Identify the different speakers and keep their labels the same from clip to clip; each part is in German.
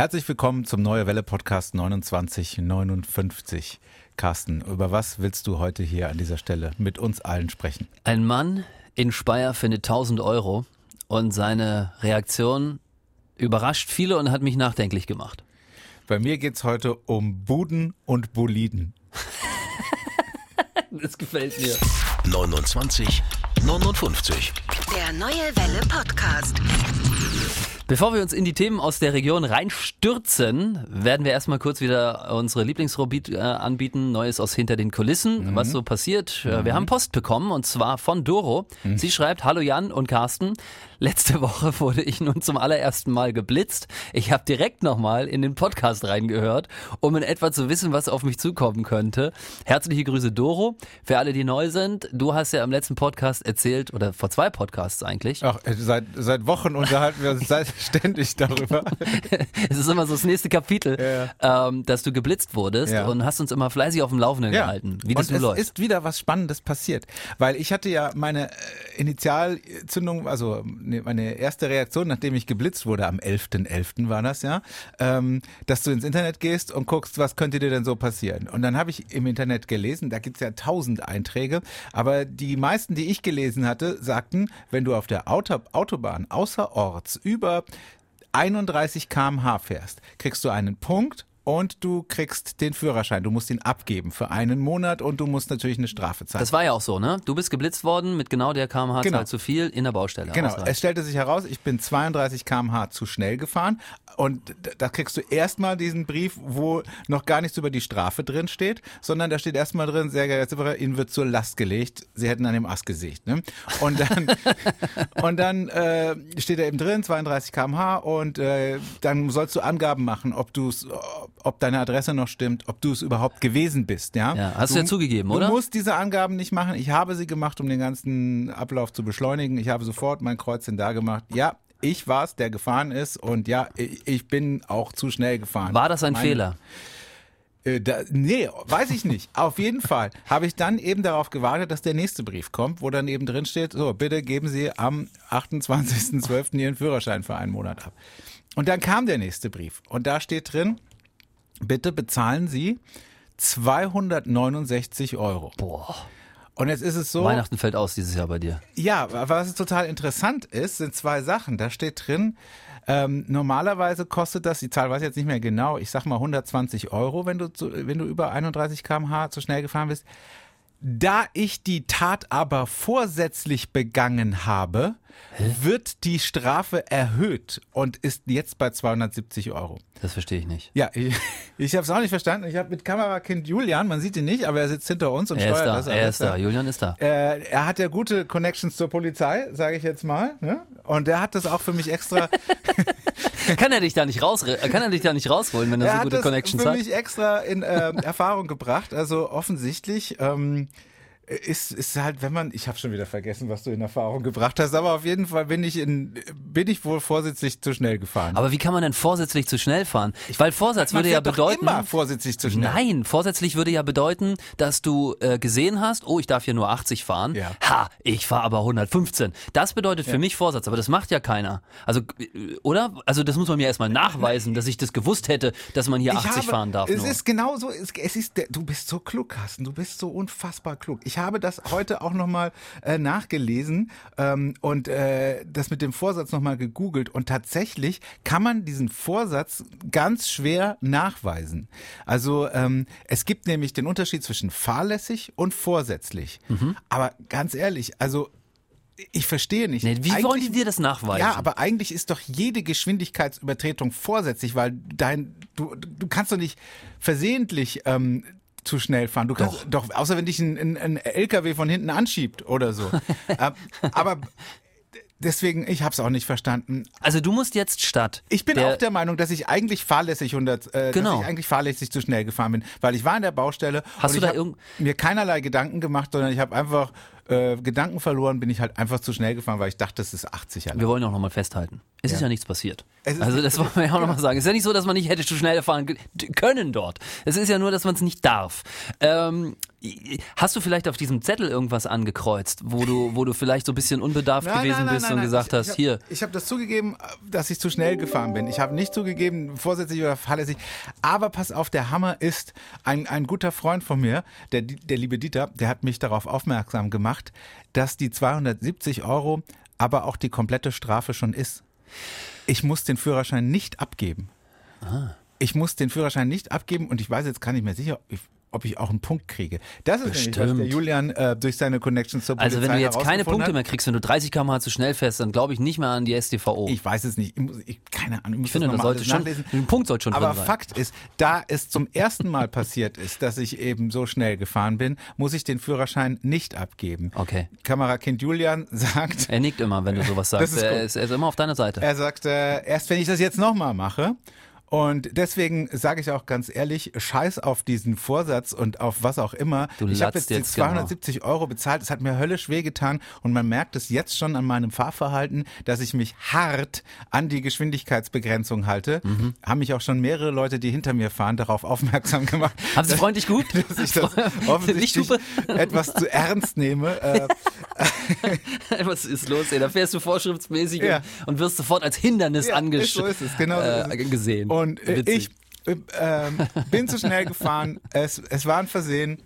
Speaker 1: Herzlich willkommen zum Neue Welle Podcast 2959. Carsten, über was willst du heute hier an dieser Stelle mit uns allen sprechen?
Speaker 2: Ein Mann in Speyer findet 1000 Euro und seine Reaktion überrascht viele und hat mich nachdenklich gemacht.
Speaker 1: Bei mir geht es heute um Buden und Boliden.
Speaker 2: das gefällt mir.
Speaker 3: 29 59.
Speaker 4: Der Neue Welle Podcast.
Speaker 2: Bevor wir uns in die Themen aus der Region reinstürzen, werden wir erstmal kurz wieder unsere Lieblingsrubrik äh, anbieten. Neues aus hinter den Kulissen, mhm. was so passiert. Mhm. Wir haben Post bekommen und zwar von Doro. Mhm. Sie schreibt, hallo Jan und Carsten. Letzte Woche wurde ich nun zum allerersten Mal geblitzt. Ich habe direkt nochmal in den Podcast reingehört, um in etwa zu wissen, was auf mich zukommen könnte. Herzliche Grüße Doro. Für alle, die neu sind, du hast ja im letzten Podcast erzählt, oder vor zwei Podcasts eigentlich.
Speaker 1: Ach, seit, seit Wochen unterhalten wir uns seit ständig darüber.
Speaker 2: es ist immer so das nächste Kapitel, ja. ähm, dass du geblitzt wurdest ja. und hast uns immer fleißig auf dem Laufenden ja. gehalten,
Speaker 1: wie das und es läuft. ist wieder was Spannendes passiert, weil ich hatte ja meine äh, Initialzündung, also ne, meine erste Reaktion, nachdem ich geblitzt wurde, am 11.11. .11. war das ja, ähm, dass du ins Internet gehst und guckst, was könnte dir denn so passieren. Und dann habe ich im Internet gelesen, da gibt es ja tausend Einträge, aber die meisten, die ich gelesen hatte, sagten, wenn du auf der Auto Autobahn außerorts über 31 km/h fährst, kriegst du einen Punkt und du kriegst den Führerschein. Du musst ihn abgeben für einen Monat und du musst natürlich eine Strafe zahlen.
Speaker 2: Das war ja auch so, ne? Du bist geblitzt worden mit genau der kmh genau. zu viel in der Baustelle.
Speaker 1: Genau. Ausreich. Es stellte sich heraus, ich bin 32 kmh zu schnell gefahren und da kriegst du erstmal diesen Brief, wo noch gar nichts über die Strafe drin steht, sondern da steht erstmal drin, sehr geehrter Zifferer, Ihnen wird zur Last gelegt. Sie hätten an dem Ast gesägt, ne? Und dann, und dann äh, steht da eben drin, 32 kmh und äh, dann sollst du Angaben machen, ob du es ob deine Adresse noch stimmt, ob du es überhaupt gewesen bist. Ja,
Speaker 2: ja hast du, du ja zugegeben, oder?
Speaker 1: Du musst diese Angaben nicht machen. Ich habe sie gemacht, um den ganzen Ablauf zu beschleunigen. Ich habe sofort mein Kreuzchen da gemacht. Ja, ich war es, der gefahren ist und ja, ich bin auch zu schnell gefahren.
Speaker 2: War das ein Meine, Fehler?
Speaker 1: Äh, da, nee, weiß ich nicht. Auf jeden Fall habe ich dann eben darauf gewartet, dass der nächste Brief kommt, wo dann eben drin steht, so, bitte geben Sie am 28.12. Ihren Führerschein für einen Monat ab. Und dann kam der nächste Brief und da steht drin, bitte bezahlen Sie 269 Euro.
Speaker 2: Boah.
Speaker 1: Und jetzt ist es so.
Speaker 2: Weihnachten fällt aus dieses Jahr bei dir.
Speaker 1: Ja, was total interessant ist, sind zwei Sachen. Da steht drin, ähm, normalerweise kostet das, die Zahl weiß ich jetzt nicht mehr genau, ich sag mal 120 Euro, wenn du, zu, wenn du über 31 km/h zu schnell gefahren bist. Da ich die Tat aber vorsätzlich begangen habe, Hä? wird die Strafe erhöht und ist jetzt bei 270 Euro.
Speaker 2: Das verstehe ich nicht.
Speaker 1: Ja, ich, ich habe es auch nicht verstanden. Ich habe mit Kamerakind Julian, man sieht ihn nicht, aber er sitzt hinter uns und
Speaker 2: er
Speaker 1: steuert
Speaker 2: ist da, das. Er ist da, Julian ist da.
Speaker 1: Äh, er hat ja gute Connections zur Polizei, sage ich jetzt mal. Ne? Und er hat das auch für mich extra.
Speaker 2: kann er dich da nicht raus, kann er dich da nicht rausholen, wenn er, er so gute Connections
Speaker 1: hat?
Speaker 2: Er
Speaker 1: hat das für mich extra in äh, Erfahrung gebracht. Also offensichtlich. Ähm, ist, ist halt, wenn man, ich habe schon wieder vergessen, was du in Erfahrung gebracht hast, aber auf jeden Fall bin ich in, bin ich wohl vorsätzlich zu schnell gefahren.
Speaker 2: Aber wie kann man denn vorsätzlich zu schnell fahren? Weil Vorsatz würde ja bedeuten.
Speaker 1: Immer vorsätzlich zu schnell.
Speaker 2: Nein, vorsätzlich würde ja bedeuten, dass du äh, gesehen hast, oh, ich darf hier nur 80 fahren. Ja. Ha, ich fahre aber 115. Das bedeutet für ja. mich Vorsatz, aber das macht ja keiner. Also, äh, oder? Also, das muss man mir erstmal nachweisen, dass ich das gewusst hätte, dass man hier ich 80 habe, fahren darf.
Speaker 1: Es
Speaker 2: nur.
Speaker 1: ist genauso, es, es ist, du bist so klug, Carsten, du bist so unfassbar klug. Ich habe das heute auch nochmal äh, nachgelesen ähm, und äh, das mit dem Vorsatz nochmal gegoogelt und tatsächlich kann man diesen Vorsatz ganz schwer nachweisen. Also ähm, es gibt nämlich den Unterschied zwischen fahrlässig und vorsätzlich. Mhm. Aber ganz ehrlich, also ich verstehe nicht.
Speaker 2: Nee, wie eigentlich, wollen die dir das nachweisen?
Speaker 1: Ja, aber eigentlich ist doch jede Geschwindigkeitsübertretung vorsätzlich, weil dein, du, du kannst doch nicht versehentlich ähm, zu schnell fahren. Du kannst doch, doch außer wenn dich ein, ein, ein LKW von hinten anschiebt oder so. Ähm, aber deswegen, ich habe es auch nicht verstanden.
Speaker 2: Also du musst jetzt statt.
Speaker 1: Ich bin der auch der Meinung, dass ich eigentlich fahrlässig 100, äh, genau. dass ich eigentlich fahrlässig zu schnell gefahren bin, weil ich war in der Baustelle.
Speaker 2: Hast du da
Speaker 1: mir keinerlei Gedanken gemacht, sondern ich habe einfach äh, Gedanken verloren, bin ich halt einfach zu schnell gefahren, weil ich dachte, das ist 80
Speaker 2: allein. Wir wollen auch nochmal festhalten. Es ja. ist ja nichts passiert. Also das wollen wir ja auch nochmal sagen. Es ist ja nicht so, dass man nicht hätte zu schnell fahren können dort. Es ist ja nur, dass man es nicht darf. Ähm, Hast du vielleicht auf diesem Zettel irgendwas angekreuzt, wo du, wo du vielleicht so ein bisschen unbedarft gewesen bist und gesagt
Speaker 1: ich,
Speaker 2: hast,
Speaker 1: ich hab,
Speaker 2: hier.
Speaker 1: Ich habe das zugegeben, dass ich zu schnell gefahren bin. Ich habe nicht zugegeben, vorsätzlich oder fahrlässig. Aber pass auf, der Hammer ist, ein, ein guter Freund von mir, der, der liebe Dieter, der hat mich darauf aufmerksam gemacht, dass die 270 Euro aber auch die komplette Strafe schon ist. Ich muss den Führerschein nicht abgeben.
Speaker 2: Ah.
Speaker 1: Ich muss den Führerschein nicht abgeben und ich weiß jetzt gar nicht mehr sicher, ich, ob ich auch einen Punkt kriege. Das ist nämlich, was
Speaker 2: Bestimmt.
Speaker 1: der Julian äh, durch seine Connections zur Polizei
Speaker 2: Also wenn du jetzt keine Punkte
Speaker 1: hat.
Speaker 2: mehr kriegst, wenn du 30 km/h zu schnell fährst, dann glaube ich nicht mehr an die StVO.
Speaker 1: Ich weiß es nicht. Ich, muss, ich keine Ahnung. Ich,
Speaker 2: Ich finde,
Speaker 1: das
Speaker 2: sollte schon, ein Punkt sollte schon
Speaker 1: Aber
Speaker 2: drin sein.
Speaker 1: Fakt ist, da es zum ersten Mal passiert ist, dass ich eben so schnell gefahren bin, muss ich den Führerschein nicht abgeben.
Speaker 2: Okay.
Speaker 1: Kamerakind Julian sagt,
Speaker 2: Er nickt immer, wenn du sowas sagst. er, ist, er ist immer auf deiner Seite.
Speaker 1: er sagt, äh, erst wenn ich das jetzt nochmal mache. Und deswegen sage ich auch ganz ehrlich, scheiß auf diesen Vorsatz und auf was auch immer.
Speaker 2: Du
Speaker 1: ich habe jetzt
Speaker 2: jetzt genau.
Speaker 1: 270 Euro bezahlt. Es hat mir höllisch wehgetan und man merkt es jetzt schon an meinem Fahrverhalten, dass ich mich hart an die Geschwindigkeitsbegrenzung halte.
Speaker 2: Mhm.
Speaker 1: Haben mich auch schon mehrere Leute, die hinter mir fahren, darauf aufmerksam gemacht.
Speaker 2: Haben sie freundlich gehupt?
Speaker 1: dass ich das offensichtlich etwas zu ernst nehme. Äh,
Speaker 2: Was ist los, ey? Da fährst du vorschriftsmäßig
Speaker 1: Ja.
Speaker 2: und, wirst sofort als Hindernis
Speaker 1: Ja,
Speaker 2: angesch
Speaker 1: ist so ist es, genau so
Speaker 2: äh, gesehen.
Speaker 1: Und äh,
Speaker 2: Witzig.
Speaker 1: ich äh, ähm, bin zu schnell gefahren. Es, es war ein Versehen.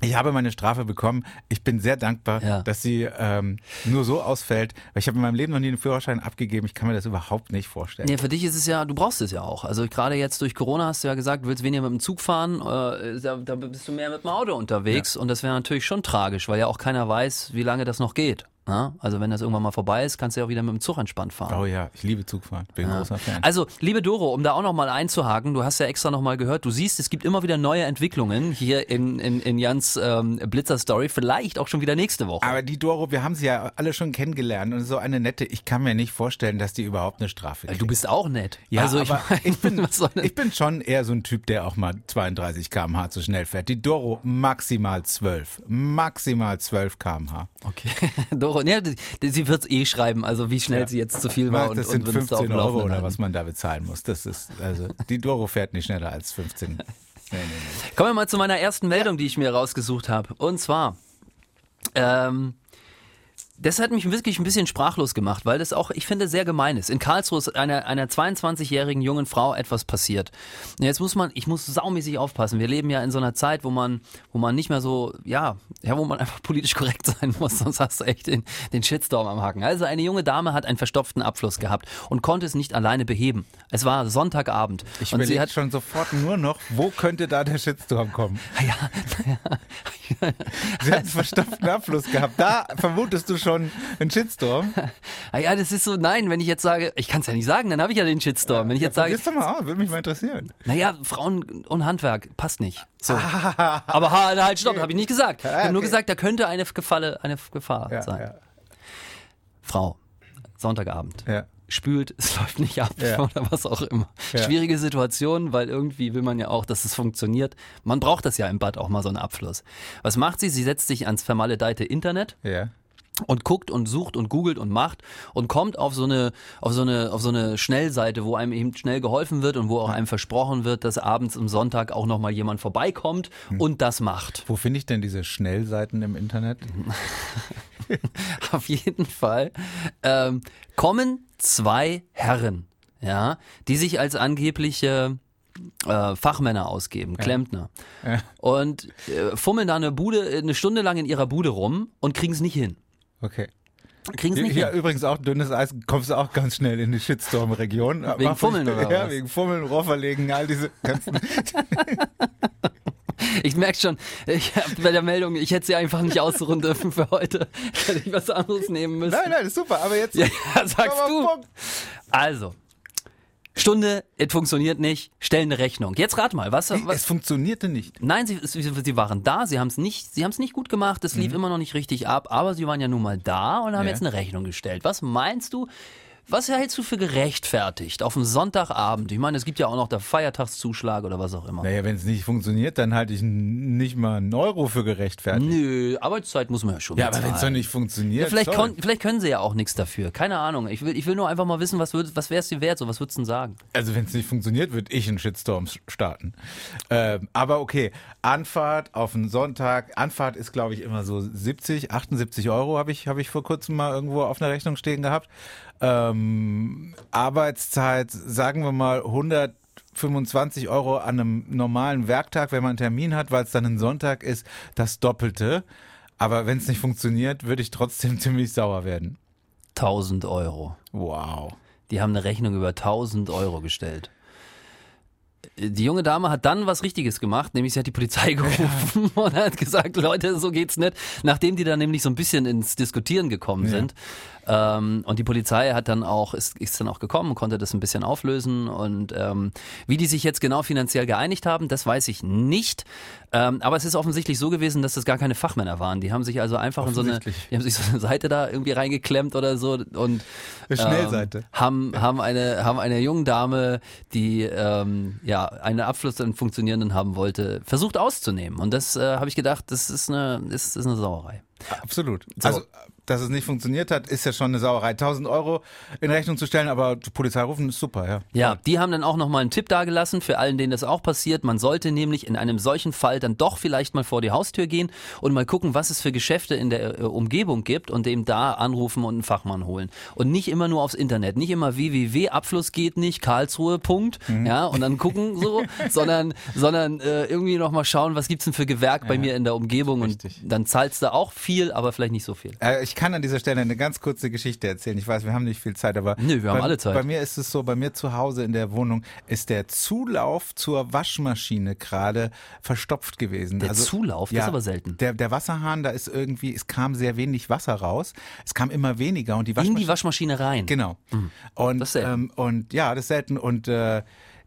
Speaker 1: Ich habe meine Strafe bekommen. Ich bin sehr dankbar,
Speaker 2: Ja.
Speaker 1: dass sie ähm, nur so ausfällt. Weil ich habe in meinem Leben noch nie einen Führerschein abgegeben. Ich kann mir das überhaupt nicht vorstellen.
Speaker 2: Nee, für dich ist es ja, du brauchst es ja auch. Also gerade jetzt durch Corona hast du ja gesagt, du willst weniger mit dem Zug fahren, äh, da, da bist du mehr mit dem Auto unterwegs und das wäre natürlich schon tragisch, weil ja auch keiner weiß, wie lange das noch geht. Ja? Also wenn das irgendwann mal vorbei ist, kannst du ja auch wieder mit dem Zug entspannt fahren.
Speaker 1: Oh ja, ich liebe Zugfahren. Bin ein großer Fan.
Speaker 2: Also, liebe Doro, um da auch nochmal einzuhaken, du hast ja extra nochmal gehört, du siehst, es gibt immer wieder neue Entwicklungen hier in, in, in Jans ähm, Blitzer-Story, vielleicht auch schon wieder nächste Woche.
Speaker 1: Aber die Doro, wir haben sie ja alle schon kennengelernt und so eine nette, ich kann mir nicht vorstellen, dass die überhaupt eine Strafe kriegt.
Speaker 2: du bist auch nett.
Speaker 1: Ja,
Speaker 2: also,
Speaker 1: aber
Speaker 2: ich,
Speaker 1: ich, bin, ich bin schon eher so ein Typ, der auch mal 32 km/h zu schnell fährt. Die Doro maximal 12. Maximal 12 km/h.
Speaker 2: Okay. Doro, die- die- sie wird eh schreiben, also wie schnell
Speaker 1: Ja.
Speaker 2: sie jetzt zu viel war und,
Speaker 1: das sind
Speaker 2: und wird uns da auf
Speaker 1: 15
Speaker 2: dem
Speaker 1: Euro oder was man da bezahlen muss. Das ist, also, die Doro fährt nicht schneller als 15. Nee, nee, nee.
Speaker 2: Kommen wir mal zu meiner ersten Meldung, die ich mir rausgesucht habe. Und zwar, ähm, das hat mich wirklich ein bisschen sprachlos gemacht, weil das auch, ich finde, sehr gemein ist. In Karlsruhe ist einer, einer 22-jährigen jungen Frau etwas passiert. Und Jetzt muss man, ich muss saumäßig aufpassen. Wir leben ja in so einer Zeit, wo man, wo man nicht mehr so, ja, ja, wo man einfach politisch korrekt sein muss, sonst hast du echt den, den Shitstorm am Haken. Also eine junge Dame hat einen verstopften Abfluss gehabt und konnte es nicht alleine beheben. Es war Sonntagabend.
Speaker 1: Ich
Speaker 2: und sie hat
Speaker 1: schon sofort nur noch, wo könnte da der Shitstorm kommen? Sie hat einen verstopften Abfluss gehabt. Da vermutest du schon einen Shitstorm.
Speaker 2: Ah ja, das ist so, nein, wenn ich jetzt sage, ich kann es ja nicht sagen, dann habe ich ja den Shitstorm. Wenn ich jetzt sage,
Speaker 1: Probier's doch mal aus, würde mich mal interessieren.
Speaker 2: naja, Frauen und Handwerk, passt nicht. So. Aber ha, halt, stopp, habe ich nicht gesagt. Ich habe nur
Speaker 1: okay.
Speaker 2: gesagt, da könnte eine Gefalle, eine Gefahr
Speaker 1: Ja,
Speaker 2: sein.
Speaker 1: ja,
Speaker 2: Frau, Sonntagabend.
Speaker 1: ja.
Speaker 2: Spült, es läuft nicht ab
Speaker 1: Ja.
Speaker 2: oder was auch immer.
Speaker 1: Ja.
Speaker 2: Schwierige Situation, weil irgendwie will man ja auch, dass es funktioniert. Man braucht das ja im Bad auch mal so einen Abfluss. Was macht sie? Sie setzt sich ans vermaledeite Internet
Speaker 1: ja.
Speaker 2: Und guckt und sucht und googelt und macht und kommt auf so eine auf so eine auf so eine Schnellseite, wo einem eben schnell geholfen wird und wo auch einem versprochen wird, dass abends am Sonntag auch noch mal jemand vorbeikommt und das macht.
Speaker 1: Wo finde ich denn diese Schnellseiten im Internet?
Speaker 2: Auf jeden Fall ähm, kommen zwei Herren, ja, die sich als angebliche äh, Fachmänner ausgeben, Klempner.
Speaker 1: Ja.
Speaker 2: Und äh, fummeln da eine Bude, eine Stunde lang in ihrer Bude rum und kriegen es nicht hin.
Speaker 1: Okay.
Speaker 2: Kriegen es nicht
Speaker 1: Hier
Speaker 2: hin.
Speaker 1: übrigens auch dünnes Eis, kommst du auch ganz schnell in die Shitstorm-Region.
Speaker 2: Wegen
Speaker 1: Mach-
Speaker 2: Fummeln oder
Speaker 1: Ja,
Speaker 2: was?
Speaker 1: wegen Fummeln, Rohrverlegen, all diese ganzen.
Speaker 2: Ich merke schon, ich hab bei der Meldung, ich hätte sie einfach nicht ausruhen dürfen für heute. Hätte ich was anderes nehmen müssen.
Speaker 1: nein, nein, ist super, aber jetzt.
Speaker 2: Ja, sagst du.
Speaker 1: Punkt.
Speaker 2: Also, Stunde, es funktioniert nicht, stellen eine Rechnung. Jetzt rat mal, was,
Speaker 1: Es
Speaker 2: was
Speaker 1: funktionierte nicht.
Speaker 2: Nein, sie, sie, sie waren da, sie haben es nicht, sie haben es nicht gut gemacht, es lief immer noch nicht richtig ab, aber sie waren ja nun mal da und haben
Speaker 1: Ja.
Speaker 2: jetzt eine Rechnung gestellt. Was meinst du, Was hältst du für gerechtfertigt auf einen Sonntagabend? Ich meine, es gibt ja auch noch der Feiertagszuschlag oder was auch immer.
Speaker 1: Naja, wenn es nicht funktioniert, dann halte ich nicht mal einen Euro für gerechtfertigt.
Speaker 2: Nö, Arbeitszeit muss man ja schon
Speaker 1: Ja, aber
Speaker 2: bezahlen.
Speaker 1: wenn es doch nicht funktioniert.
Speaker 2: Ja, vielleicht, kon, vielleicht können sie ja auch nichts dafür. Keine Ahnung. Ich will, ich will nur einfach mal wissen, was, würd, was wäre es dir wert? So, was würdest du denn sagen?
Speaker 1: Also wenn es nicht funktioniert, würde ich einen Shitstorm starten. Ähm, aber okay, Anfahrt auf einen Sonntag. Anfahrt ist, glaube ich, immer so 70, 78 Euro habe ich, habe ich vor kurzem mal irgendwo auf einer Rechnung stehen gehabt. Ähm, Arbeitszeit, sagen wir mal 125 Euro an einem normalen Werktag, wenn man einen Termin hat, weil es dann ein Sonntag ist, das Doppelte. Aber wenn es nicht funktioniert, würde ich trotzdem ziemlich sauer werden.
Speaker 2: 1000 Euro.
Speaker 1: Wow.
Speaker 2: Die haben eine Rechnung über 1000 Euro gestellt. Die junge Dame hat dann was Richtiges gemacht, nämlich sie hat die Polizei gerufen und hat gesagt, Leute, so geht's nicht. Nachdem die dann nämlich so ein bisschen ins Diskutieren gekommen sind. Ähm, und die Polizei hat dann auch, ist, ist dann auch gekommen, konnte das ein bisschen auflösen. Und ähm, wie die sich jetzt genau finanziell geeinigt haben, das weiß ich nicht. Ähm, aber es ist offensichtlich so gewesen, dass das gar keine Fachmänner waren. Die haben sich also einfach in so eine, die haben sich so eine Seite da irgendwie reingeklemmt oder so und
Speaker 1: Eine Schnellseite.
Speaker 2: ähm, haben, haben eine, haben eine junge Dame, die ähm, ja einen Abfluss einen funktionierenden haben wollte, versucht auszunehmen. Und das äh, habe ich gedacht, das ist eine, ist, ist eine Sauerei.
Speaker 1: Absolut. Also, dass es nicht funktioniert hat, ist ja schon eine Sauerei. 1000 Euro in Rechnung zu stellen, aber Polizei rufen ist super, ja.
Speaker 2: Ja, die haben dann auch nochmal einen Tipp dagelassen für allen, denen das auch passiert. Man sollte nämlich in einem solchen Fall dann doch vielleicht mal vor die Haustür gehen und mal gucken, was es für Geschäfte in der äh, Umgebung gibt und eben da anrufen und einen Fachmann holen. Und nicht immer nur aufs Internet, nicht immer www, Abfluss geht nicht, Karlsruhe, Punkt, ja, und dann gucken so, sondern, sondern äh, irgendwie nochmal schauen, was gibt's denn für Gewerk bei mir in der Umgebung
Speaker 1: Richtig.
Speaker 2: und dann zahlst du auch viel, aber vielleicht nicht so viel.
Speaker 1: Äh, Ich kann an dieser Stelle eine ganz kurze Geschichte erzählen. Ich weiß, wir haben nicht viel Zeit, aber
Speaker 2: Nö, wir haben
Speaker 1: bei,
Speaker 2: alle Zeit.
Speaker 1: Bei mir ist es so, bei mir zu Hause in der Wohnung ist der Zulauf zur Waschmaschine gerade verstopft gewesen.
Speaker 2: Der Zulauf? Das ist aber selten.
Speaker 1: Der, der Wasserhahn, da ist irgendwie, es kam sehr wenig Wasser raus. Es kam immer weniger und die
Speaker 2: In
Speaker 1: Waschmaschine
Speaker 2: die Waschmaschine rein.
Speaker 1: Genau. Und,
Speaker 2: Das ist selten.
Speaker 1: Ähm, und ja, das ist selten. Und äh,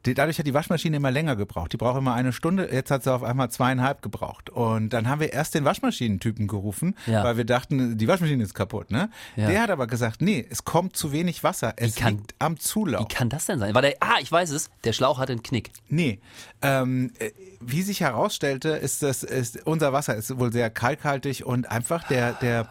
Speaker 1: die, dadurch hat die Waschmaschine immer länger gebraucht. Die braucht immer eine Stunde. Jetzt hat sie auf einmal zweieinhalb gebraucht. Und dann haben wir erst den Waschmaschinentypen gerufen,
Speaker 2: Ja.
Speaker 1: weil wir dachten, die Waschmaschine ist kaputt. Ne?
Speaker 2: Ja.
Speaker 1: Der hat aber gesagt, nee, es kommt zu wenig Wasser. Es
Speaker 2: kann-
Speaker 1: liegt am Zulauf.
Speaker 2: Wie kann das denn sein? War der, ah, ich weiß es, der Schlauch hatte einen Knick.
Speaker 1: Nee, ähm, äh, wie sich herausstellte, ist das, ist, unser Wasser ist wohl sehr kalkhaltig und einfach der, der,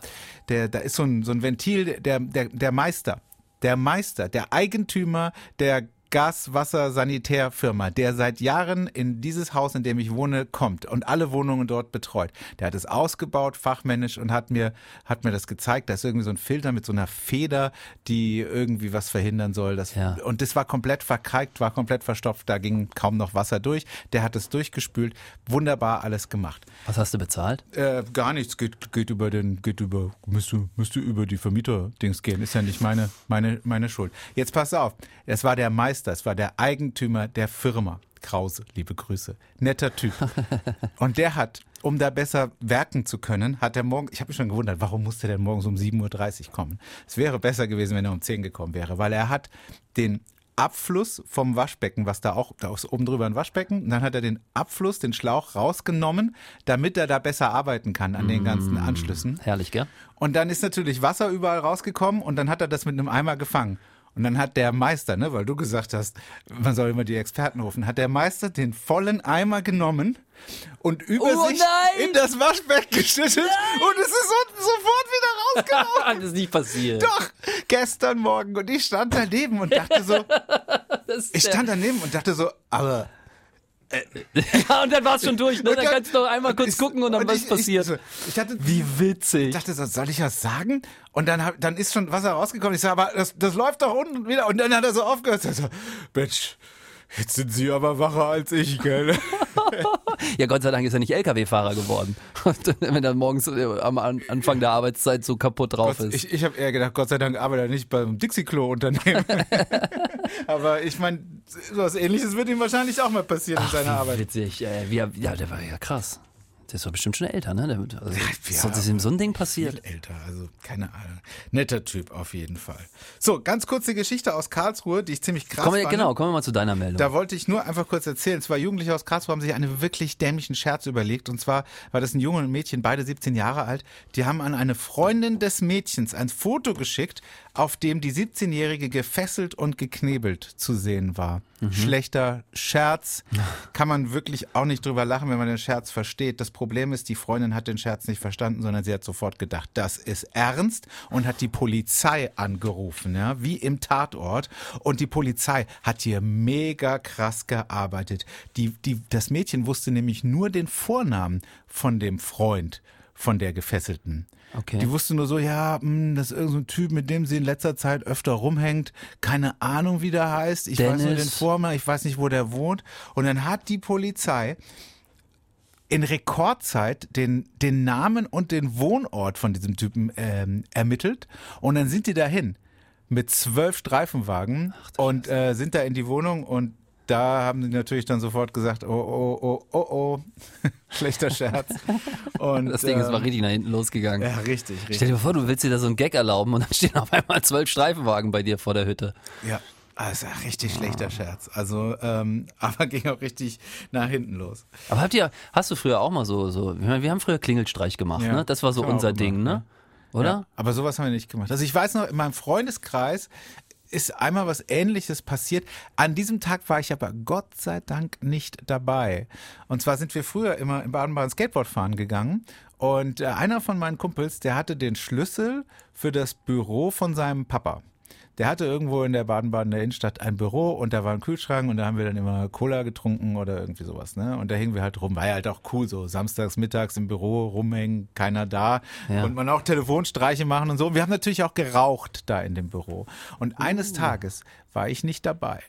Speaker 1: der, da ist so ein, so ein Ventil, der, der, der Meister, der Meister, der Eigentümer der Gas-Wasser-Sanitärfirma, der seit Jahren in dieses Haus, in dem ich wohne, kommt und alle Wohnungen dort betreut. Der hat es ausgebaut, fachmännisch und hat mir, hat mir das gezeigt. Da ist irgendwie so ein Filter mit so einer Feder, die irgendwie was verhindern soll. Das,
Speaker 2: Ja.
Speaker 1: Und das war komplett verkalkt, war komplett verstopft, da ging kaum noch Wasser durch. Der hat es durchgespült, wunderbar alles gemacht.
Speaker 2: Was hast du bezahlt?
Speaker 1: Äh, gar nichts, geht, geht über den, geht über, müsste, müsste über die Vermieter-Dings gehen. Ist ja nicht meine, meine, meine Schuld. Jetzt pass auf, es war der Meister, es war der Eigentümer der Firma. Krause, liebe Grüße. Netter Typ. Und der hat, um da besser werken zu können, hat er morgen, ich habe mich schon gewundert, warum musste der morgens um 7.30 Uhr kommen? Es wäre besser gewesen, wenn er um 10 gekommen wäre, weil er hat den Abfluss vom Waschbecken, was da auch, da ist oben drüber ein Waschbecken, und dann hat er den Abfluss, den Schlauch rausgenommen, damit er da besser arbeiten kann an den ganzen Anschlüssen.
Speaker 2: Herrlich, gell?
Speaker 1: Und dann ist natürlich Wasser überall rausgekommen und dann hat er das mit einem Eimer gefangen. Und dann hat der Meister, ne, weil du gesagt hast, man soll immer die Experten rufen, hat der Meister den vollen Eimer genommen und über
Speaker 2: Oh
Speaker 1: sich
Speaker 2: nein!
Speaker 1: in das Waschbecken geschüttet und es ist unten sofort wieder rausgelaufen.
Speaker 2: das ist nicht passiert.
Speaker 1: Doch, gestern Morgen und ich stand daneben und dachte so, ich stand daneben und dachte so, aber
Speaker 2: Ja, und dann war es schon durch, ne?
Speaker 1: Und
Speaker 2: Dann
Speaker 1: dann-
Speaker 2: kannst du noch einmal kurz
Speaker 1: ich-
Speaker 2: gucken und dann was
Speaker 1: ich,
Speaker 2: passiert.
Speaker 1: Ich, ich dachte,
Speaker 2: Wie witzig.
Speaker 1: Ich dachte so, soll ich was sagen? Und dann, hab, dann ist schon Wasser rausgekommen. Ich sage, aber das, das läuft doch unten wieder. Und dann hat er so aufgehört. Ich so, Mensch, jetzt sind Sie aber wacher als ich, gell?
Speaker 2: Ja, Gott sei Dank ist er nicht LKW-Fahrer geworden. Wenn er morgens äh, am An- Anfang der Arbeitszeit so kaputt drauf ist.
Speaker 1: ich ich habe eher gedacht, Gott sei Dank arbeitet er nicht beim Dixie-Klo-Unternehmen. aber ich meine, was ähnliches wird ihm wahrscheinlich auch mal passieren in seiner Arbeit.
Speaker 2: Witzig. Äh, wie, ja, der war ja krass. Der ist doch bestimmt schon älter, ne? Der, also,
Speaker 1: ja,
Speaker 2: sonst ist ihm so ein Ding passiert.
Speaker 1: Viel älter, also keine Ahnung. Netter Typ auf jeden Fall. So, ganz kurze Geschichte aus Karlsruhe, die ich ziemlich krass
Speaker 2: wir,
Speaker 1: fand.
Speaker 2: genau, kommen wir mal zu deiner Meldung.
Speaker 1: Da wollte ich nur einfach kurz erzählen. Zwei Jugendliche aus Karlsruhe haben sich einen wirklich dämlichen Scherz überlegt. Und zwar war das ein Junge und ein Mädchen, beide 17 Jahre alt. Die haben an eine Freundin des Mädchens ein Foto geschickt auf dem die 17-Jährige gefesselt und geknebelt zu sehen war. Schlechter Scherz. Kann man wirklich auch nicht drüber lachen, wenn man den Scherz versteht. Das Problem ist, die Freundin hat den Scherz nicht verstanden, sondern sie hat sofort gedacht, das ist ernst und hat die Polizei angerufen, ja, wie im Tatort. Und die Polizei hat hier mega krass gearbeitet. Die, die, das Mädchen wusste nämlich nur den Vornamen von dem Freund von der Gefesselten.
Speaker 2: Okay.
Speaker 1: Die wusste nur so, ja, mh, das ist irgendein so ein Typ, mit dem sie in letzter Zeit öfter rumhängt. Keine Ahnung, wie der heißt. Ich weiß nur
Speaker 2: Dennis.
Speaker 1: den Vornamen, ich weiß nicht, wo der wohnt. Und dann hat die Polizei in Rekordzeit den, den Namen und den Wohnort von diesem Typen ähm, ermittelt. Und dann sind die dahin mit zwölf Streifenwagen und äh, sind da in die Wohnung und da haben die natürlich dann sofort gesagt, oh, oh, oh, oh, oh, schlechter Scherz. Und,
Speaker 2: Das Ding ist mal
Speaker 1: ähm,
Speaker 2: richtig nach hinten losgegangen.
Speaker 1: Ja, richtig, richtig.
Speaker 2: Stell dir vor, du willst dir da so einen Gag erlauben und dann stehen auf einmal zwölf Streifenwagen bei dir vor der Hütte.
Speaker 1: Ja, also richtig schlechter Scherz. Also, ähm, aber ging auch richtig nach hinten los.
Speaker 2: Aber habt ihr, hast du früher auch mal so, so, ich meine, wir haben früher Klingelstreich gemacht,
Speaker 1: Ja,
Speaker 2: ne? Das war so unser Ding,
Speaker 1: gemacht,
Speaker 2: ne? Oder?
Speaker 1: Ja, aber sowas haben wir nicht gemacht. Also ich weiß noch, in meinem Freundeskreis ist einmal was Ähnliches passiert. An diesem Tag war ich aber Gott sei Dank nicht dabei. Und zwar sind wir früher immer im Baden-Baden Skateboard fahren gegangen. Und äh, einer von meinen Kumpels, der hatte den Schlüssel für das Büro von seinem Papa. Der hatte irgendwo in der Baden-Badener Innenstadt ein Büro und da war ein Kühlschrank und da haben wir dann immer Cola getrunken oder irgendwie sowas, ne? Und da hingen wir halt rum. War ja halt auch cool, so samstags, mittags im Büro rumhängen, keiner da.
Speaker 2: Ja.
Speaker 1: Und man auch Telefonstreiche machen und so. Wir haben natürlich auch geraucht da in dem Büro. Und eines Tages war ich nicht dabei.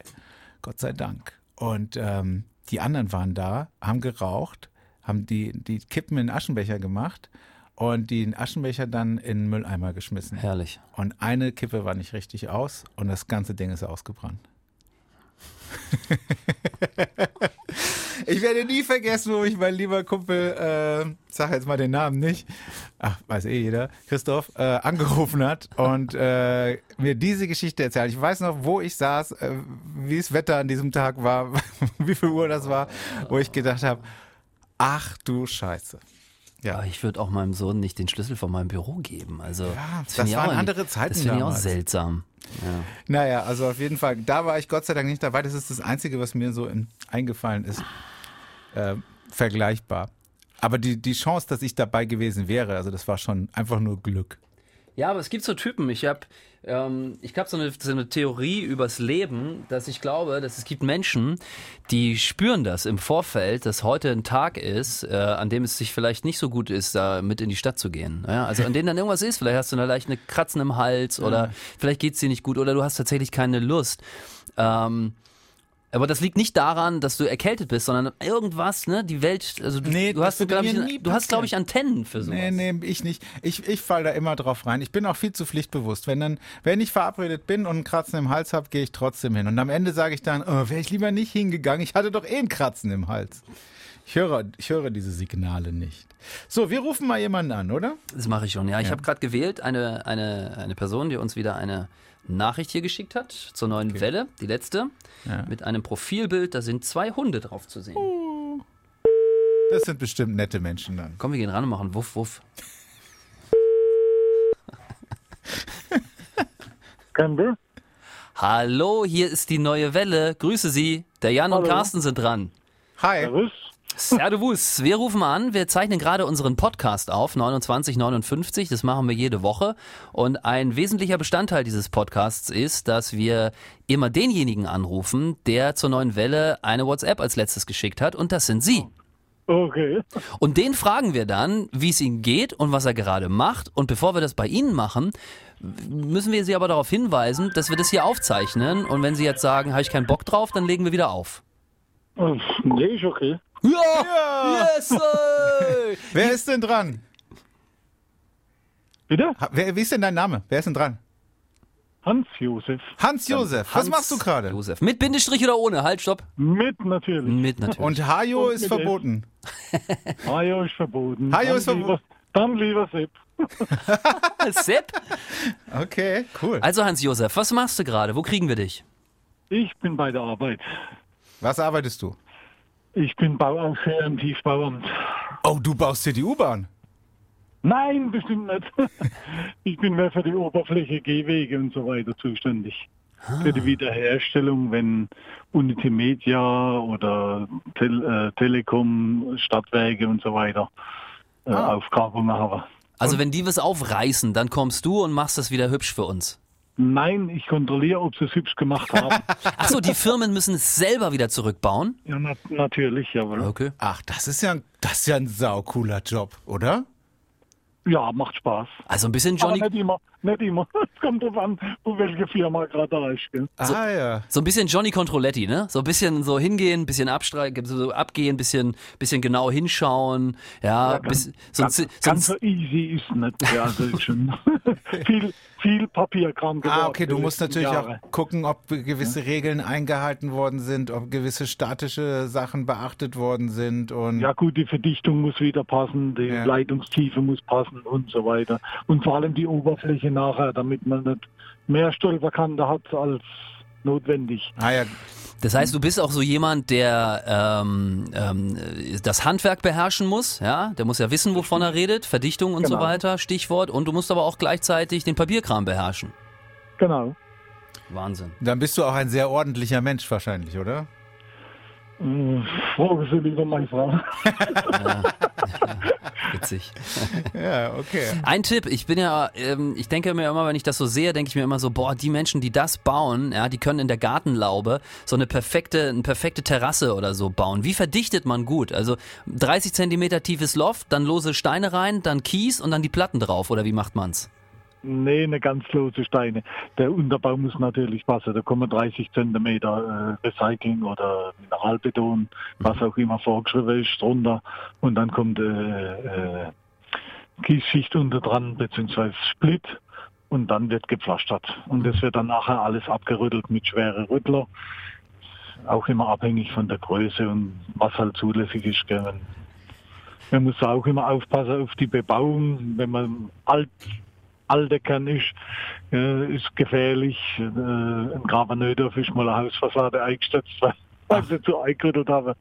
Speaker 1: Gott sei Dank. Und ähm, die anderen waren da, haben geraucht, haben die, die Kippen in Aschenbecher gemacht und den Aschenbecher dann in den Mülleimer geschmissen.
Speaker 2: Herrlich.
Speaker 1: Und eine Kippe war nicht richtig aus und das ganze Ding ist ausgebrannt. ich werde nie vergessen, wo ich mein lieber Kumpel, äh, sag jetzt mal den Namen nicht, ach, weiß eh jeder, Christoph, äh, angerufen hat und äh, mir diese Geschichte erzählt. Ich weiß noch, wo ich saß, äh, wie das Wetter an diesem Tag war, wie viel Uhr das war, wo ich gedacht habe, ach du Scheiße. Ja.
Speaker 2: Aber ich würde auch meinem Sohn nicht den Schlüssel von meinem Büro geben. Also,
Speaker 1: das
Speaker 2: find ich
Speaker 1: waren andere Zeiten
Speaker 2: Das finde ich auch seltsam. Ja.
Speaker 1: Naja, also auf jeden Fall, da war ich Gott sei Dank nicht dabei. Das ist das Einzige, was mir so in, eingefallen ist. Äh, vergleichbar. Aber die, die Chance, dass ich dabei gewesen wäre, also das war schon einfach nur Glück.
Speaker 2: Ja, aber es gibt so Typen. Ich habe ähm, ich hab so, eine, so eine Theorie übers Leben, dass ich glaube, dass es gibt Menschen, die spüren das im Vorfeld, dass heute ein Tag ist, äh, an dem es sich vielleicht nicht so gut ist, da mit in die Stadt zu gehen. Ja, also an dem dann irgendwas ist. Vielleicht hast du eine leichte Kratzen im Hals oder vielleicht geht's dir nicht gut oder du hast tatsächlich keine Lust. Ähm, aber das liegt nicht daran, dass du erkältet bist, sondern irgendwas, ne? Die Welt, also du,
Speaker 1: Nee,
Speaker 2: du hast, glaube ich, du hast, glaube ich. Antennen für sowas.
Speaker 1: Nee, nee, ich nicht. Ich, ich fall da immer drauf rein. Ich bin auch viel zu pflichtbewusst. Wenn dann, wenn ich verabredet bin und einen Kratzen im Hals habe, gehe ich trotzdem hin. Und am Ende sage ich dann, oh, wäre ich lieber nicht hingegangen. Ich hatte doch eh einen Kratzen im Hals. Ich höre, ich höre diese Signale nicht. So, wir rufen mal jemanden an, oder?
Speaker 2: Das mache ich schon, ja. Ich
Speaker 1: Ja.
Speaker 2: habe gerade gewählt, eine, eine, eine Person, die uns wieder eine Nachricht hier geschickt hat zur neuen Welle, die letzte,
Speaker 1: Ja.
Speaker 2: mit einem Profilbild, da sind zwei Hunde drauf zu sehen.
Speaker 1: Das sind bestimmt nette Menschen dann.
Speaker 2: Komm, wir gehen ran und machen Wuff, Wuff.
Speaker 5: Könnte.
Speaker 2: Hallo, hier ist die neue Welle. Grüße Sie. Der Jan und
Speaker 5: Hallo.
Speaker 2: Carsten sind dran.
Speaker 1: Hi.
Speaker 5: Servus.
Speaker 2: Servus. Wir rufen an. Wir zeichnen gerade unseren Podcast auf, 2959. Das machen wir jede Woche. Und ein wesentlicher Bestandteil dieses Podcasts ist, dass wir immer denjenigen anrufen, der zur neuen Welle eine WhatsApp als letztes geschickt hat. Und das sind Sie.
Speaker 5: Okay.
Speaker 2: Und den fragen wir dann, wie es ihm geht und was er gerade macht. Und bevor wir das bei Ihnen machen, müssen wir Sie aber darauf hinweisen, dass wir das hier aufzeichnen. Und wenn Sie jetzt sagen, habe ich keinen Bock drauf, dann legen wir wieder auf.
Speaker 5: Nee, ist okay.
Speaker 2: Ja!
Speaker 1: Ja.
Speaker 2: Yes! ey!
Speaker 1: Wer ist denn dran?
Speaker 5: Bitte?
Speaker 1: Wer, wie ist denn dein Name? Wer ist denn dran?
Speaker 5: Hans-Josef.
Speaker 1: Hans-Josef. Was
Speaker 2: Hans
Speaker 1: machst du gerade?
Speaker 2: Josef. Mit Bindestrich oder ohne? Halt, stopp.
Speaker 5: Mit natürlich.
Speaker 2: Mit natürlich.
Speaker 1: Und Hajo
Speaker 5: Und
Speaker 1: ist verboten.
Speaker 5: Hajo ist verboten.
Speaker 1: Hajo
Speaker 5: Dann
Speaker 1: ist verboten.
Speaker 5: Lieber, dann lieber Sepp.
Speaker 2: Sepp.
Speaker 1: Okay, cool.
Speaker 2: Also Hans-Josef, was machst du gerade? Wo kriegen wir dich?
Speaker 5: Ich bin bei der Arbeit.
Speaker 1: Was arbeitest du?
Speaker 5: Ich bin Bauaufseher im Tiefbauamt.
Speaker 1: Oh, du baust hier die U-Bahn.
Speaker 5: Nein, bestimmt nicht. Ich bin mehr für die Oberfläche, Gehwege und so weiter zuständig. Für die Wiederherstellung, wenn Unitymedia oder Tel äh, Telekom, Stadtwerke und so weiter äh,
Speaker 1: Ah.
Speaker 5: Aufgrabungen haben.
Speaker 2: Also wenn die was aufreißen, dann kommst du und machst das wieder hübsch für uns.
Speaker 5: Nein, ich kontrolliere, ob sie es hübsch gemacht haben.
Speaker 2: Ach so, die Firmen müssen es selber wieder zurückbauen?
Speaker 5: ja, na natürlich, jawohl.
Speaker 2: Okay.
Speaker 1: Ach, das ist ja, ein- das ist ja ein saucooler Job, oder?
Speaker 5: Ja, macht Spaß.
Speaker 2: Also ein bisschen
Speaker 5: Aber
Speaker 2: Johnny,
Speaker 5: nicht immer, nicht immer. Es kommt drauf an, wo welche Firma gerade da ist. Gell?
Speaker 1: ah ja.
Speaker 2: so ein bisschen Johnny Controletti, ne? So ein bisschen so hingehen, bisschen abstreichen, so abgehen, bisschen, bisschen genau hinschauen, ja,
Speaker 5: ganz-
Speaker 2: bis, so ein,
Speaker 5: Ganz,
Speaker 2: so ein,
Speaker 5: ganz so easy ist nicht. Ja, also ist schon viel, viel Papierkram geworden.
Speaker 1: Ah, okay, du musst natürlich
Speaker 5: Jahre.
Speaker 1: auch gucken, ob gewisse Regeln eingehalten worden sind, ob gewisse statische Sachen beachtet worden sind und
Speaker 5: Ja gut, die Verdichtung muss wieder passen, die
Speaker 1: Ja.
Speaker 5: Leitungstiefe muss passen und so weiter. Und vor allem die Oberfläche nachher, damit man nicht mehr Stolperkante hat als notwendig.
Speaker 1: ah ja,
Speaker 2: das heißt, du bist auch so jemand, der ähm, ähm, das Handwerk beherrschen muss, ja? Der muss ja wissen, wovon er redet, Verdichtung und so
Speaker 5: Genau.
Speaker 2: weiter, Stichwort. Und du musst aber auch gleichzeitig den Papierkram beherrschen.
Speaker 5: Genau.
Speaker 2: Wahnsinn.
Speaker 1: dann bist du auch ein sehr ordentlicher Mensch wahrscheinlich, oder?
Speaker 5: Äh, Frage Sie lieber meine Frau.
Speaker 2: Witzig.
Speaker 1: Ja, okay.
Speaker 2: Ein Tipp, ich bin ja, ähm, ich denke mir immer, wenn ich das so sehe, denke ich mir immer so, boah, die Menschen, die das bauen, ja, die können in der Gartenlaube so eine perfekte, eine perfekte Terrasse oder so bauen. Wie verdichtet man gut? Also 30 Zentimeter tiefes Loft, dann lose Steine rein, dann Kies und dann die Platten drauf, oder wie macht man's?
Speaker 5: Nee, eine ganz lose Steine. Der Unterbau muss natürlich passen. Da kommen 30 Zentimeter äh, Recycling oder Mineralbeton, was auch immer vorgeschrieben ist, drunter. Und dann kommt äh, äh, Kiesschicht unter dran, beziehungsweise Split. Und dann wird gepflastert. Und das wird dann nachher alles abgerüttelt mit schweren Rüttler. Auch immer abhängig von der Größe und was halt zulässig ist. Man muss auch immer aufpassen auf die Bebauung. Wenn man alt alte Kern ist, äh, ist gefährlich. Äh, ein Gravernödorf ist mal eine Hausfassade eingestürzt, weil, weil sie zu eingerüttelt haben.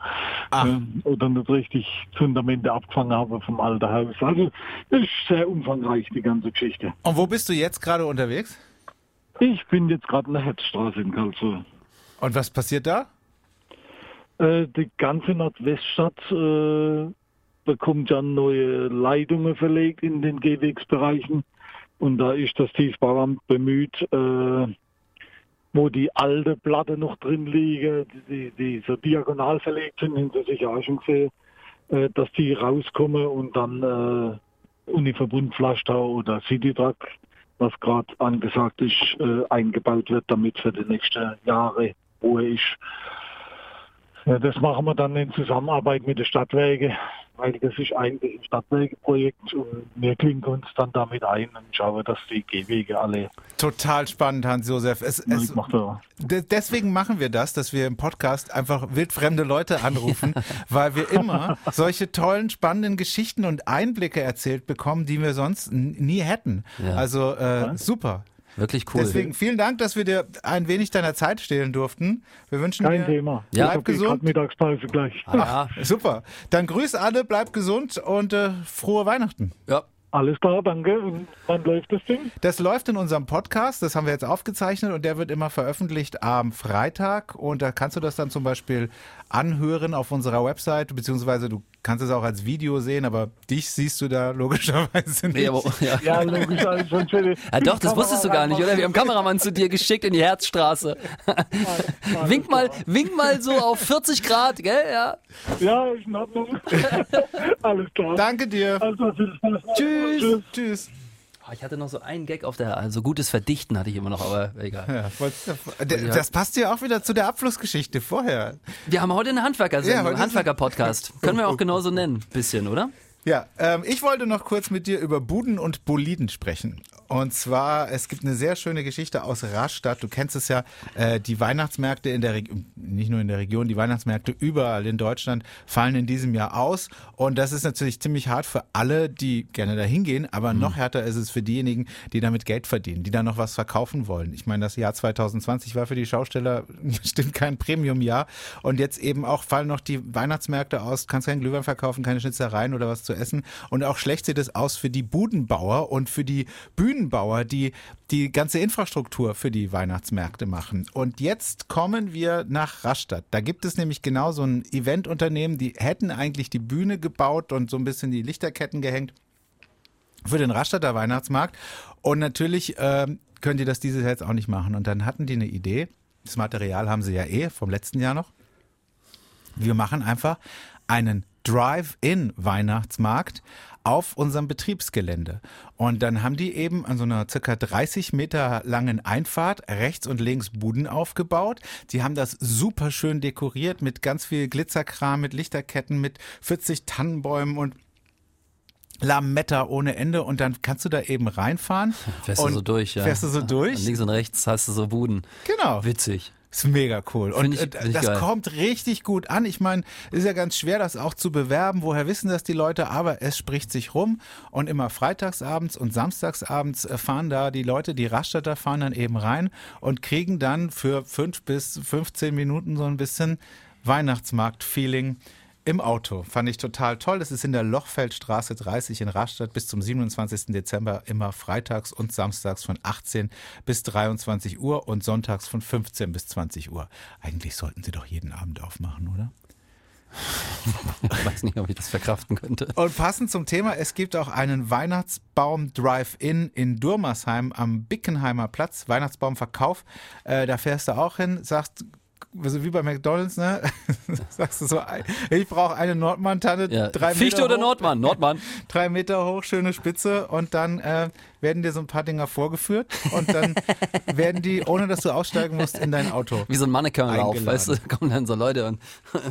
Speaker 1: Ach.
Speaker 5: Äh, oder nicht richtig Fundamente abgefangen haben vom alten Haus. Also das ist sehr umfangreich, die ganze Geschichte.
Speaker 1: Und wo bist du jetzt gerade unterwegs?
Speaker 5: Ich bin jetzt gerade in der Herzstraße in Karlsruhe.
Speaker 1: Und was passiert da?
Speaker 5: Äh, die ganze Nordweststadt äh, bekommt ja neue Leitungen verlegt in den Gehwegsbereichen. Und da ist das Tiefbauamt bemüht, äh, wo die alte Platte noch drin liegen, die, die so diagonal verlegt sind, Sie sicher auch schon gesehen, äh, dass die rauskommen und dann äh, Univerbundpflaster oder Citytruck, was gerade angesagt ist, äh, eingebaut wird, damit für die nächsten Jahre Ruhe ist. Ja, das machen wir dann in Zusammenarbeit mit den Stadtwerken, weil das ist eigentlich ein Stadtwerkeprojekt und wir klinken uns dann damit ein und schauen, dass die Gehwege alle
Speaker 1: Total spannend, Hans-Josef. Es, es, deswegen machen wir das, dass wir im Podcast einfach wildfremde Leute anrufen, weil wir immer solche tollen, spannenden Geschichten und Einblicke erzählt bekommen, die wir sonst nie hätten.
Speaker 2: Ja.
Speaker 1: Also äh, super.
Speaker 2: Wirklich cool.
Speaker 1: Deswegen vielen Dank, dass wir dir ein wenig deiner Zeit stehlen durften. Wir wünschen
Speaker 5: Kein
Speaker 1: dir
Speaker 5: Thema.
Speaker 2: Ja.
Speaker 1: bleib gesund.
Speaker 5: Mittagspause gleich.
Speaker 2: ja,
Speaker 1: Super. Dann grüß alle, bleib gesund und äh, frohe Weihnachten.
Speaker 2: ja.
Speaker 5: Alles klar, danke. Und wann läuft das Ding?
Speaker 1: Das läuft in unserem Podcast, das haben wir jetzt aufgezeichnet und der wird immer veröffentlicht am Freitag und da kannst du das dann zum Beispiel anhören auf unserer Website, beziehungsweise du kannst es auch als Video sehen, aber dich siehst du da logischerweise nicht.
Speaker 2: Nee, aber, ja.
Speaker 5: Ja, logisch. Also sonst hätte-
Speaker 2: Ja, doch, das wusstest du gar nicht, oder? Wir haben einen Kameramann zu dir geschickt in die Herzstraße. wink mal, wink mal so auf 40 Grad, gell? Ja.
Speaker 5: Ja, ist in Ordnung. Alles klar.
Speaker 1: Danke dir.
Speaker 5: Also, Spaß.
Speaker 1: Tschüss. Tschüss.
Speaker 2: Oh, Ich hatte noch so einen Gag auf der, also gutes Verdichten hatte ich immer noch, aber egal.
Speaker 1: Ja, das passt ja auch wieder zu der Abflussgeschichte vorher.
Speaker 2: Wir haben heute eine Handwerker-Sendung,
Speaker 1: Ja,
Speaker 2: Handwerker-Podcast. Können wir auch genauso nennen, bisschen, oder?
Speaker 1: Ja, ähm, ich wollte noch kurz mit dir über Buden und Boliden sprechen. Und zwar, es gibt eine sehr schöne Geschichte aus Rastatt. Du kennst es ja, äh, die Weihnachtsmärkte in der Region, nicht nur in der Region, die Weihnachtsmärkte überall in Deutschland fallen in diesem Jahr aus. Und das ist natürlich ziemlich hart für alle, die gerne dahin gehen. Aber
Speaker 2: Mhm.
Speaker 1: noch härter ist es für diejenigen, die damit Geld verdienen, die da noch was verkaufen wollen. Ich meine, das Jahr 2020 war für die Schausteller bestimmt kein Premium-Jahr. Und jetzt eben auch fallen noch die Weihnachtsmärkte aus, kannst keinen Glühwein verkaufen, keine Schnitzereien oder was zu essen. Und auch schlecht sieht es aus für die Budenbauer und für die Bühnenbauer, die die ganze Infrastruktur für die Weihnachtsmärkte machen. Und jetzt kommen wir nach Rastatt. Da gibt es nämlich genau so ein Eventunternehmen, die hätten eigentlich die Bühne gebaut und so ein bisschen die Lichterketten gehängt für den Rastatter Weihnachtsmarkt. Und natürlich ähm, können die das dieses Jahr jetzt auch nicht machen. Und dann hatten die eine Idee. Das Material haben sie ja eh vom letzten Jahr noch. Wir machen einfach einen Drive-In-Weihnachtsmarkt auf unserem Betriebsgelände. Und dann haben die eben an so einer circa 30 Meter langen Einfahrt rechts und links Buden aufgebaut. Die haben das super schön dekoriert mit ganz viel Glitzerkram, mit Lichterketten, mit 40 Tannenbäumen und Lametta ohne Ende und dann kannst du da eben reinfahren.
Speaker 2: Fährst du so durch, ja.
Speaker 1: Fährst du so
Speaker 2: Und
Speaker 1: durch?
Speaker 2: links und rechts hast du so Buden.
Speaker 1: Genau.
Speaker 2: Witzig.
Speaker 1: Ist mega cool. Und
Speaker 2: ich-
Speaker 1: äh, das
Speaker 2: geil.
Speaker 1: kommt richtig gut an. Ich meine, ist ja ganz schwer, das auch zu bewerben. Woher wissen das die Leute? Aber es spricht sich rum. Und immer freitagsabends und samstagsabends äh, fahren da die Leute, die Raststätter fahren dann eben rein und kriegen dann für fünf bis 15 Minuten so ein bisschen Weihnachtsmarkt-Feeling im Auto. Fand ich total toll. Das ist in der Lochfeldstraße 30 in Rastatt bis zum 27. Dezember immer freitags und samstags von 18 bis 23 Uhr und sonntags von 15 bis 20 Uhr. Eigentlich sollten sie doch jeden Abend aufmachen, oder?
Speaker 2: Ich weiß nicht, ob ich das verkraften könnte.
Speaker 1: Und passend zum Thema, es gibt auch einen Weihnachtsbaum Drive-In in Durmersheim am Bickenheimer Platz. Weihnachtsbaumverkauf. Äh, da fährst du auch hin, sagst, also wie bei McDonalds, ne? Sagst du so, ich brauche eine Nordmann-Tanne,
Speaker 2: Ja.
Speaker 1: drei
Speaker 2: Fichte
Speaker 1: Meter
Speaker 2: oder
Speaker 1: hoch,
Speaker 2: Nordmann? Nordmann.
Speaker 1: drei Meter hoch, schöne Spitze und dann äh, werden dir so ein paar Dinger vorgeführt und dann werden die, ohne dass du aussteigen musst, in dein Auto.
Speaker 2: Wie so ein Mannequin-Lauf, weißt du? Kommen dann so Leute und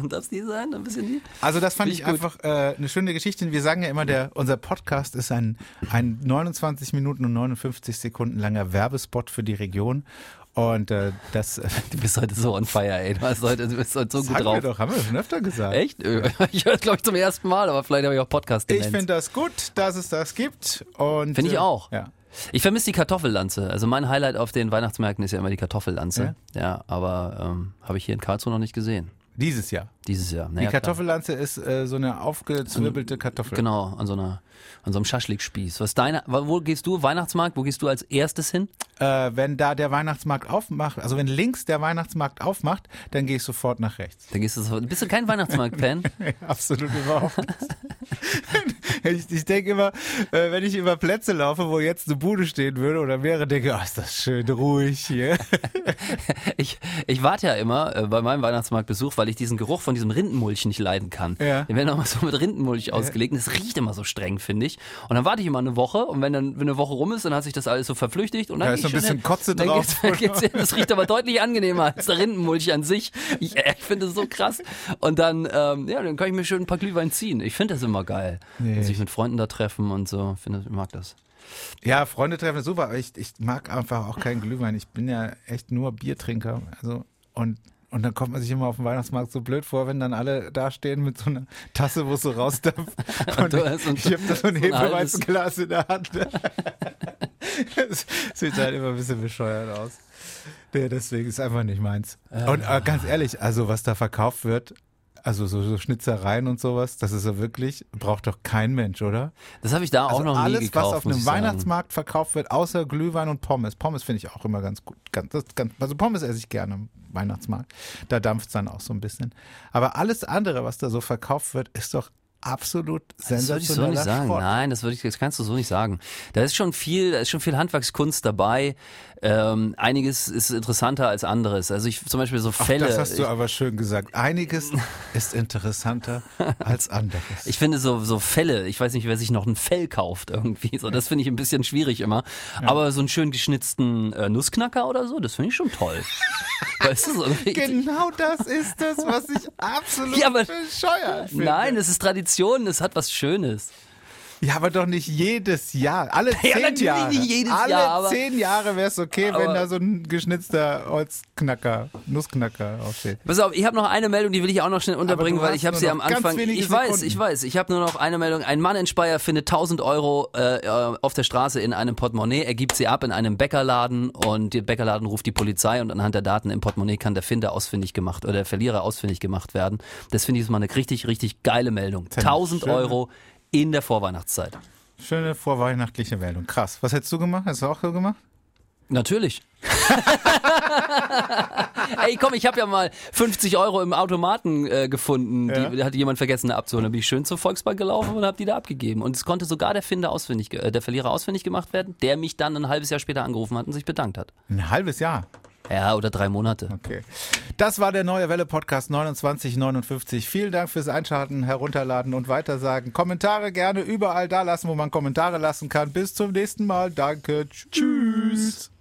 Speaker 2: darf die sein? Ein bisschen die?
Speaker 1: Also das fand
Speaker 2: Finde
Speaker 1: ich,
Speaker 2: ich
Speaker 1: einfach äh, eine schöne Geschichte. Wir sagen ja immer, der unser Podcast ist ein, ein 29 Minuten und 59 Sekunden langer Werbespot für die Region. Und äh, das
Speaker 2: Du bist heute so on fire, ey. Du, hast heute, du bist heute so gut
Speaker 1: sagen wir
Speaker 2: drauf.
Speaker 1: doch, haben wir schon öfter gesagt.
Speaker 2: Echt? Ich höre es, glaube ich, zum ersten Mal, aber vielleicht habe ich auch podcast
Speaker 1: Ich finde das gut, dass es das gibt.
Speaker 2: Finde ich
Speaker 1: äh,
Speaker 2: auch.
Speaker 1: Ja.
Speaker 2: Ich vermisse die Kartoffellanze. Also mein Highlight auf den Weihnachtsmärkten ist ja immer die Kartoffellanze. Ja, aber ähm, habe ich hier in Karlsruhe noch nicht gesehen.
Speaker 1: Dieses Jahr.
Speaker 2: Dieses Jahr.
Speaker 1: Die
Speaker 2: Naja, klar.
Speaker 1: Kartoffellanze ist äh, so eine aufgezwirbelte Kartoffel.
Speaker 2: Genau, an so einer, an so einem Schaschlikspieß. Was deine, wo gehst du? Weihnachtsmarkt? Wo gehst du als erstes hin?
Speaker 1: Äh, wenn da der Weihnachtsmarkt aufmacht, also wenn links der Weihnachtsmarkt aufmacht, dann gehe ich sofort nach rechts.
Speaker 2: Da gehst du so, bist du kein Weihnachtsmarkt-Fan?
Speaker 1: Absolut überhaupt nicht. ich ich denke immer, äh, wenn ich über Plätze laufe, wo jetzt eine Bude stehen würde oder mehrere, denke ich, oh, ist das schön ruhig hier.
Speaker 2: Ich, ich warte ja immer äh, bei meinem Weihnachtsmarktbesuch, weil ich diesen Geruch von diesem Rindenmulch nicht leiden kann.
Speaker 1: Ja.
Speaker 2: Die werden auch mal so mit Rindenmulch ausgelegt und es riecht immer so streng, finde ich. Und dann warte ich immer eine Woche und wenn dann wenn eine Woche rum ist, dann hat sich das alles so verflüchtigt und dann
Speaker 1: Da ist so ein bisschen Kotze
Speaker 2: dann
Speaker 1: drauf.
Speaker 2: Geht's, geht's, hin. das riecht aber deutlich angenehmer als der Rindenmulch an sich. Ich, äh, ich finde es so krass. Und dann, ähm, ja, dann kann ich mir schön ein paar Glühwein ziehen. Ich finde das immer geil.
Speaker 1: Nee.
Speaker 2: Sich mit Freunden da treffen und so. Ich finde, ich mag das.
Speaker 1: Ja, Freunde treffen ist super, aber ich, ich mag einfach auch keinen Glühwein. Ich bin ja echt nur Biertrinker. Also, und, und dann kommt man sich immer auf dem Weihnachtsmarkt so blöd vor, wenn dann alle da stehen mit so einer Tasse, wo es so rausdampft. Und
Speaker 2: ein-
Speaker 1: ich habe da so ein
Speaker 2: so ein
Speaker 1: Hefeweizenglas in der Hand. Das sieht halt immer ein bisschen bescheuert aus. Nee, deswegen ist einfach nicht meins. Und äh, ganz ehrlich, also was da verkauft wird, also so, so Schnitzereien und sowas, das ist ja wirklich, braucht doch kein Mensch, oder?
Speaker 2: Das habe ich da auch
Speaker 1: Also
Speaker 2: noch
Speaker 1: alles,
Speaker 2: nie gekauft.
Speaker 1: was auf einem. Weihnachtsmarkt verkauft wird, außer Glühwein und Pommes. Pommes finde ich auch immer ganz gut. Ganz, das, ganz, also Pommes esse ich gerne am Weihnachtsmarkt. Da dampft es dann auch so ein bisschen. Aber alles andere, was da so verkauft wird, ist doch absolut
Speaker 2: Das würde ich so
Speaker 1: sensationeller
Speaker 2: nicht sagen.
Speaker 1: Schrott.
Speaker 2: Nein, das würde ich, das kannst du so nicht sagen. Da ist schon viel, da ist schon viel Handwerkskunst dabei. Ähm, einiges ist interessanter als anderes. Also ich zum Beispiel so
Speaker 1: Ach,
Speaker 2: Fälle.
Speaker 1: das hast du
Speaker 2: ich,
Speaker 1: aber schön gesagt. Einiges ist interessanter als anderes.
Speaker 2: ich finde so, so Fälle, ich weiß nicht, wer sich noch ein Fell kauft irgendwie. So, das finde ich ein bisschen schwierig immer. Aber so einen schön geschnitzten äh, Nussknacker oder so, das finde ich schon toll. weißt du, so
Speaker 1: genau das ist es, was ich absolut
Speaker 2: Ja, aber-
Speaker 1: bescheuert finde.
Speaker 2: Nein, es ist Tradition, es hat was Schönes.
Speaker 1: Ja, aber doch nicht jedes Jahr. Alle
Speaker 2: Ja,
Speaker 1: zehn Jahre.
Speaker 2: nicht jedes
Speaker 1: Alle
Speaker 2: Jahr,
Speaker 1: zehn Jahre wäre es okay, wenn da so ein geschnitzter Holzknacker, Nussknacker aufsteht.
Speaker 2: Pass auf, ich habe noch eine Meldung, die will ich auch noch schnell unterbringen, weil ich habe sie am Anfang. Ich weiß,
Speaker 1: Sekunden.
Speaker 2: ich weiß. Ich habe nur noch eine Meldung. Ein Mann in Speyer findet 1000 Euro äh, auf der Straße in einem Portemonnaie. Er gibt sie ab in einem Bäckerladen und der Bäckerladen ruft die Polizei und anhand der Daten im Portemonnaie kann der Finder ausfindig gemacht oder der Verlierer ausfindig gemacht werden. Das finde ich mal eine richtig, richtig geile Meldung.
Speaker 1: eine
Speaker 2: 1000
Speaker 1: schöne-
Speaker 2: Euro in der Vorweihnachtszeit.
Speaker 1: Schöne vorweihnachtliche Meldung. Krass. Was hättest du gemacht? Hast du auch so gemacht?
Speaker 2: Natürlich. Ey, komm, ich habe ja mal 50 Euro im Automaten äh, gefunden.
Speaker 1: Ja.
Speaker 2: Die hatte jemand vergessen da abzuholen. Dann bin ich schön zur Volksbank gelaufen und habe die da abgegeben. Und es konnte sogar der Finder ausfindig, äh, der Verlierer ausfindig gemacht werden, der mich dann ein halbes Jahr später angerufen hat und sich bedankt hat.
Speaker 1: Ein halbes Jahr.
Speaker 2: Ja, oder drei Monate.
Speaker 1: Okay. Das war der neue Welle Podcast 2959. Vielen Dank fürs Einschalten, herunterladen und weitersagen. Kommentare gerne überall da lassen, wo man Kommentare lassen kann. Bis zum nächsten Mal. Danke. Tschüss.